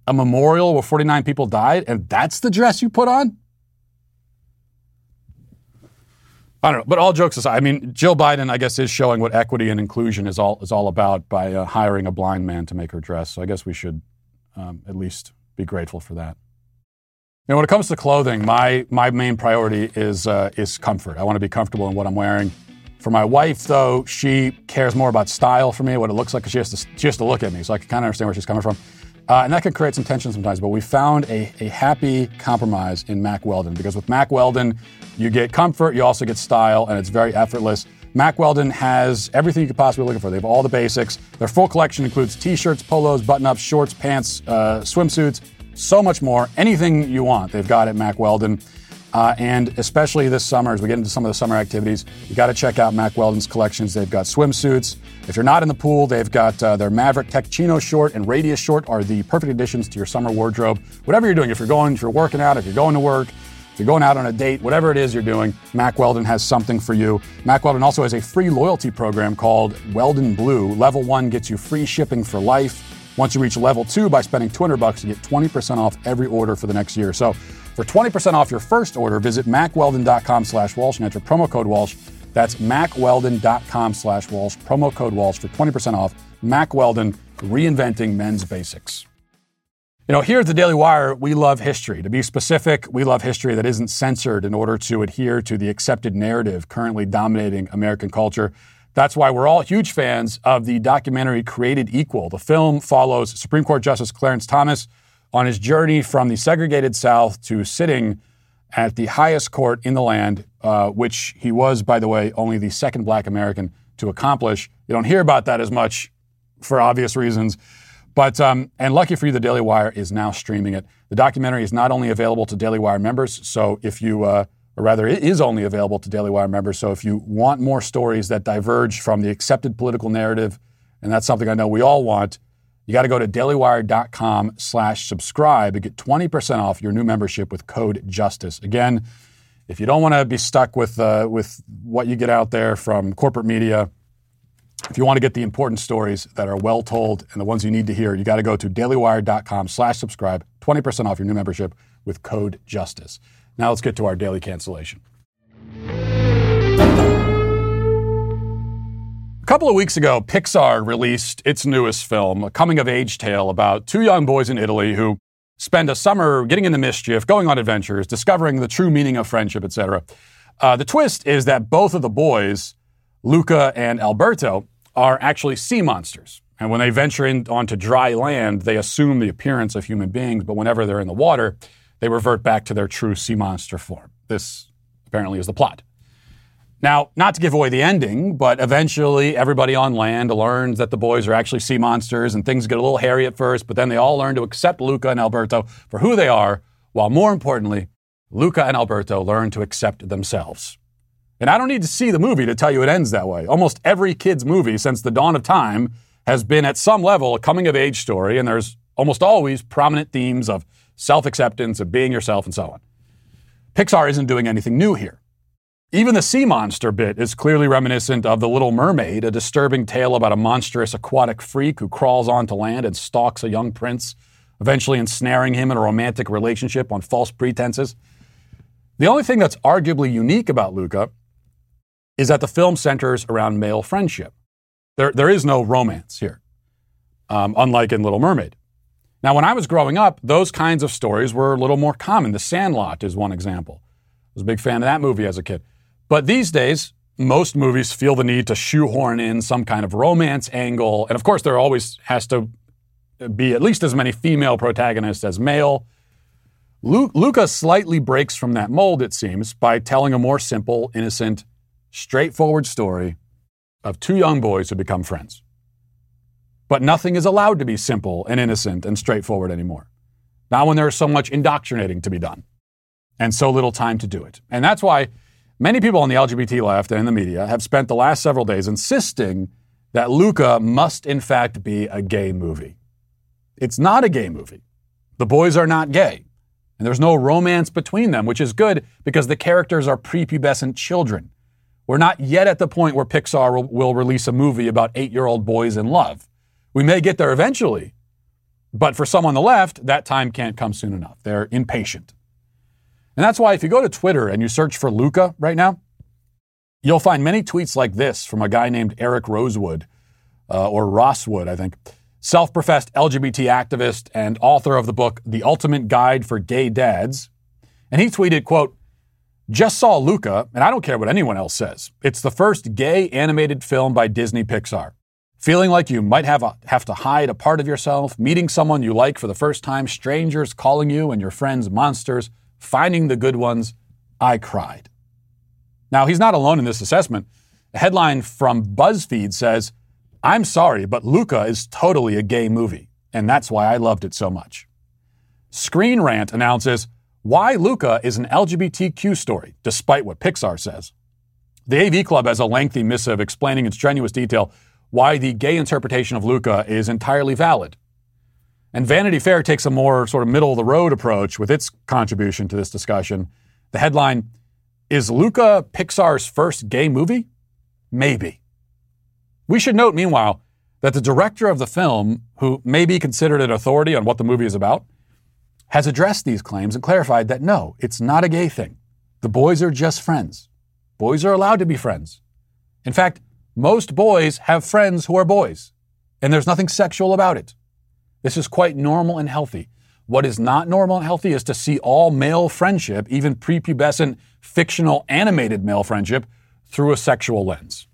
A memorial where 49 people died, and that's the dress you put on? I don't know, but all jokes aside, I mean, Jill Biden, I guess, is showing what equity and inclusion is all is all about by uh, hiring a blind man to make her dress. So I guess we should um, at least be grateful for that. Know, when it comes to clothing, my my main priority is uh, is comfort. I want to be comfortable in what I'm wearing. For my wife, though, she cares more about style for me, what it looks like, because she has to she has to look at me, so I can kind of understand where she's coming from. Uh, and that can create some tension sometimes, but we found a, a happy compromise in Mack Weldon because with Mack Weldon, you get comfort, you also get style, and it's very effortless. Mack Weldon has everything you could possibly be looking for. They have all the basics. Their full collection includes t-shirts, polos, button-ups, shorts, pants, uh, swimsuits, so much more. Anything you want, they've got at Mack Weldon. Uh, and especially this summer, as we get into some of the summer activities, you got to check out Mack Weldon's collections. They've got swimsuits. If you're not in the pool, they've got uh, their Maverick Tech Chino short and Radius short are the perfect additions to your summer wardrobe. Whatever you're doing, if you're going, if you're working out, if you're going to work, if you're going out on a date, whatever it is you're doing, Mack Weldon has something for you. Mack Weldon also has a free loyalty program called Weldon Blue. Level one gets you free shipping for life. Once you reach level two, by spending 200 bucks, you get 20% off every order for the next year. So for 20% off your first order, visit mackweldon.com slash Walsh and enter promo code Walsh. That's mackweldon.com slash Walsh, promo code Walsh for 20% off. Mack Weldon, reinventing men's basics. You know, here at the Daily Wire, we love history. To be specific, we love history that isn't censored in order to adhere to the accepted narrative currently dominating American culture. That's why we're all huge fans of the documentary Created Equal. The film follows Supreme Court Justice Clarence Thomas on his journey from the segregated South to sitting at the highest court in the land, uh, which he was, by the way, only the second black American to accomplish. You don't hear about that as much for obvious reasons. But, um, and lucky for you, the Daily Wire is now streaming it. The documentary is not only available to Daily Wire members, so if you, uh, or rather, it is only available to Daily Wire members. So if you want more stories that diverge from the accepted political narrative, and that's something I know we all want, you got to go to dailywire.com slash subscribe to get 20% off your new membership with code JUSTICE. Again, if you don't want to be stuck with, uh, with what you get out there from corporate media, if you want to get the important stories that are well told and the ones you need to hear, you got to go to dailywire.com slash subscribe, 20% off your new membership with code JUSTICE. Now let's get to our daily cancellation. A couple of weeks ago, Pixar released its newest film, a coming of age tale about two young boys in Italy who spend a summer getting into mischief, going on adventures, discovering the true meaning of friendship, etc. Uh, the twist is that both of the boys, Luca and Alberto, are actually sea monsters. And when they venture in onto dry land, they assume the appearance of human beings, but whenever they're in the water, they revert back to their true sea monster form. This apparently is the plot. Now, not to give away the ending, but eventually everybody on land learns that the boys are actually sea monsters and things get a little hairy at first, but then they all learn to accept Luca and Alberto for who they are, while more importantly, Luca and Alberto learn to accept themselves. And I don't need to see the movie to tell you it ends that way. Almost every kid's movie since the dawn of time has been at some level a coming of age story, and there's almost always prominent themes of self acceptance, of being yourself, and so on. Pixar isn't doing anything new here. Even the sea monster bit is clearly reminiscent of The Little Mermaid, a disturbing tale about a monstrous aquatic freak who crawls onto land and stalks a young prince, eventually ensnaring him in a romantic relationship on false pretenses. The only thing that's arguably unique about Luca is that the film centers around male friendship. There, there is no romance here, um, unlike in Little Mermaid. Now, when I was growing up, those kinds of stories were a little more common. The Sandlot is one example. I was a big fan of that movie as a kid. But these days, most movies feel the need to shoehorn in some kind of romance angle. And of course, there always has to be at least as many female protagonists as male. Lu- Luca slightly breaks from that mold, it seems, by telling a more simple, innocent, straightforward story of two young boys who become friends. But nothing is allowed to be simple and innocent and straightforward anymore. Not when there's so much indoctrinating to be done and so little time to do it. And that's why Many people on the LGBT left and in the media have spent the last several days insisting that Luca must, in fact, be a gay movie. It's not a gay movie. The boys are not gay. And there's no romance between them, which is good because the characters are prepubescent children. We're not yet at the point where Pixar will release a movie about eight year old boys in love. We may get there eventually, but for some on the left, that time can't come soon enough. They're impatient. And that's why if you go to Twitter and you search for Luca right now, you'll find many tweets like this from a guy named Eric Rosewood, uh, or Rosswood, I think, self professed LGBT activist and author of the book The Ultimate Guide for Gay Dads. And he tweeted, quote, just saw Luca, and I don't care what anyone else says. It's the first gay animated film by Disney Pixar. Feeling like you might have, a, have to hide a part of yourself, meeting someone you like for the first time, strangers calling you and your friends monsters, finding the good ones, I cried. Now, he's not alone in this assessment. A headline from BuzzFeed says, I'm sorry, but Luca is totally a gay movie, and that's why I loved it so much. Screen Rant announces why Luca is an LGBTQ story, despite what Pixar says. The AV Club has a lengthy missive explaining in strenuous detail why the gay interpretation of Luca is entirely valid. And Vanity Fair takes a more sort of middle of the road approach with its contribution to this discussion. The headline Is Luca Pixar's first gay movie? Maybe. We should note, meanwhile, that the director of the film, who may be considered an authority on what the movie is about, has addressed these claims and clarified that no, it's not a gay thing. The boys are just friends. Boys are allowed to be friends. In fact, most boys have friends who are boys, and there's nothing sexual about it. This is quite normal and healthy. What is not normal and healthy is to see all male friendship, even prepubescent fictional animated male friendship, through a sexual lens.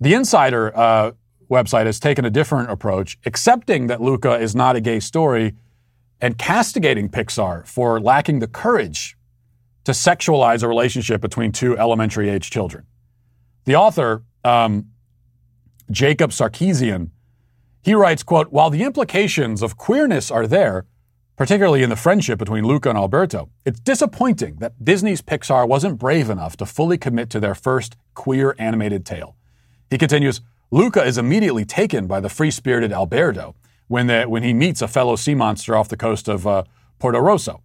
The Insider uh, website has taken a different approach, accepting that Luca is not a gay story and castigating Pixar for lacking the courage to sexualize a relationship between two elementary age children. The author, um, Jacob Sarkisian, he writes, quote, while the implications of queerness are there, particularly in the friendship between Luca and Alberto, it's disappointing that Disney's Pixar wasn't brave enough to fully commit to their first queer animated tale. He continues, Luca is immediately taken by the free-spirited Alberto, when, the, when he meets a fellow sea monster off the coast of uh, Porto Rosso.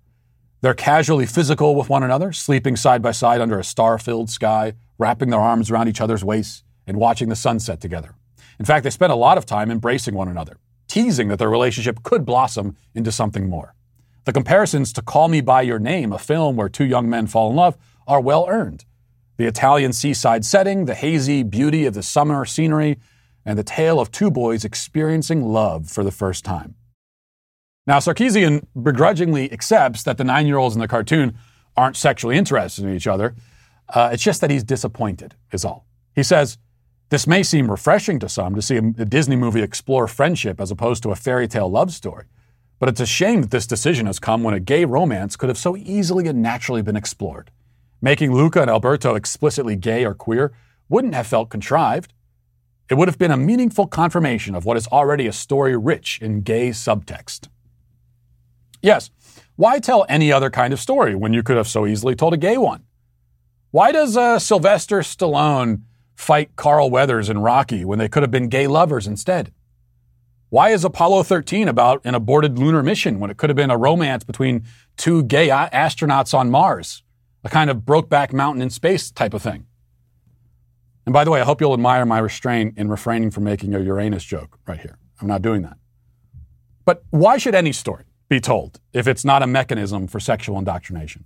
They're casually physical with one another, sleeping side by side under a star filled sky, wrapping their arms around each other's waists, and watching the sunset together. In fact, they spend a lot of time embracing one another, teasing that their relationship could blossom into something more. The comparisons to Call Me By Your Name, a film where two young men fall in love, are well earned. The Italian seaside setting, the hazy beauty of the summer scenery, and the tale of two boys experiencing love for the first time. Now, Sarkisian begrudgingly accepts that the nine year olds in the cartoon aren't sexually interested in each other. Uh, it's just that he's disappointed, is all. He says, This may seem refreshing to some to see a, Disney movie explore friendship as opposed to a fairy tale love story. But it's a shame that this decision has come when a gay romance could have so easily and naturally been explored. Making Luca and Alberto explicitly gay or queer wouldn't have felt contrived. It would have been a meaningful confirmation of what is already a story rich in gay subtext. Yes, why tell any other kind of story when you could have so easily told a gay one? Why does uh, Sylvester Stallone fight Carl Weathers and Rocky when they could have been gay lovers instead? Why is Apollo 13 about an aborted lunar mission when it could have been a romance between two gay astronauts on Mars? A kind of Brokeback Mountain in space type of thing. And by the way, I hope you'll admire my restraint in refraining from making a Uranus joke right here. I'm not doing that. But why should any story be told if it's not a mechanism for sexual indoctrination?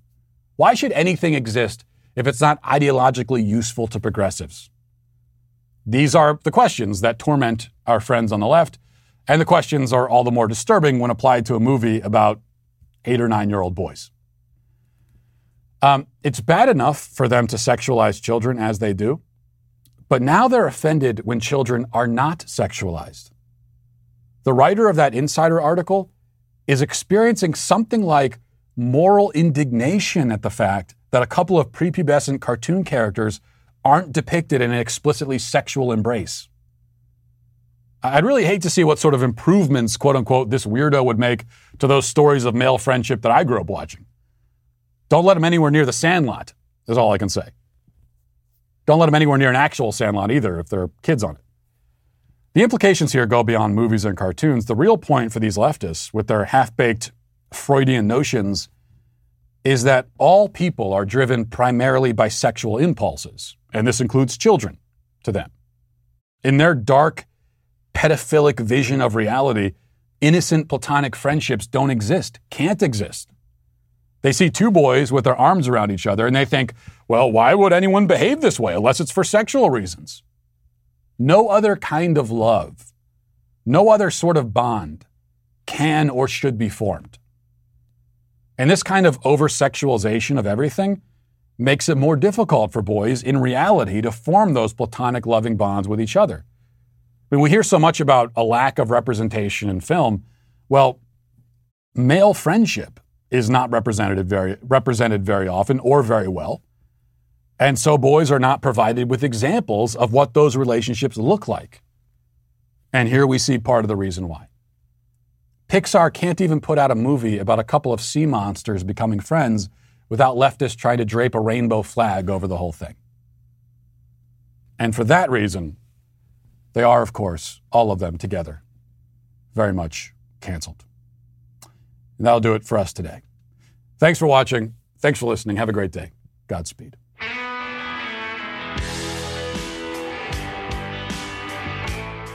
Why should anything exist if it's not ideologically useful to progressives? These are the questions that torment our friends on the left, and the questions are all the more disturbing when applied to a movie about eight or nine year old boys. Um, it's bad enough for them to sexualize children as they do. But now they're offended when children are not sexualized. The writer of that Insider article is experiencing something like moral indignation at the fact that a couple of prepubescent cartoon characters aren't depicted in an explicitly sexual embrace. I'd really hate to see what sort of improvements, quote unquote, this weirdo would make to those stories of male friendship that I grew up watching. Don't let him anywhere near the sandlot, is all I can say. Don't let them anywhere near an actual sandlot either if there are kids on it. The implications here go beyond movies and cartoons. The real point for these leftists, with their half baked Freudian notions, is that all people are driven primarily by sexual impulses, and this includes children to them. In their dark, pedophilic vision of reality, innocent platonic friendships don't exist, can't exist. They see two boys with their arms around each other and they think, well, why would anyone behave this way unless it's for sexual reasons? No other kind of love, no other sort of bond can or should be formed. And this kind of over sexualization of everything makes it more difficult for boys in reality to form those platonic loving bonds with each other. I mean, we hear so much about a lack of representation in film. Well, male friendship is not represented very, represented very often or very well. And so boys are not provided with examples of what those relationships look like. And here we see part of the reason why. Pixar can't even put out a movie about a couple of sea monsters becoming friends without leftists trying to drape a rainbow flag over the whole thing. And for that reason, they are, of course, all of them together, very much canceled. And that'll do it for us today. Thanks for watching. Thanks for listening. Have a great day. Godspeed.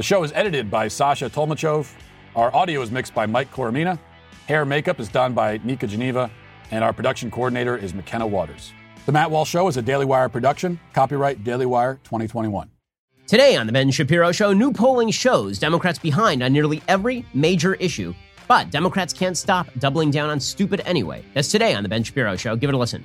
The show is edited by Sasha Tolmachov. Our audio is mixed by Mike Coromina. Hair makeup is done by Nika Geneva. And our production coordinator is McKenna Waters. The Matt Walsh Show is a Daily Wire production. Copyright Daily Wire 2021. Today on The Ben Shapiro Show, new polling shows Democrats behind on nearly every major issue. But Democrats can't stop doubling down on stupid anyway. That's today on The Ben Shapiro Show. Give it a listen.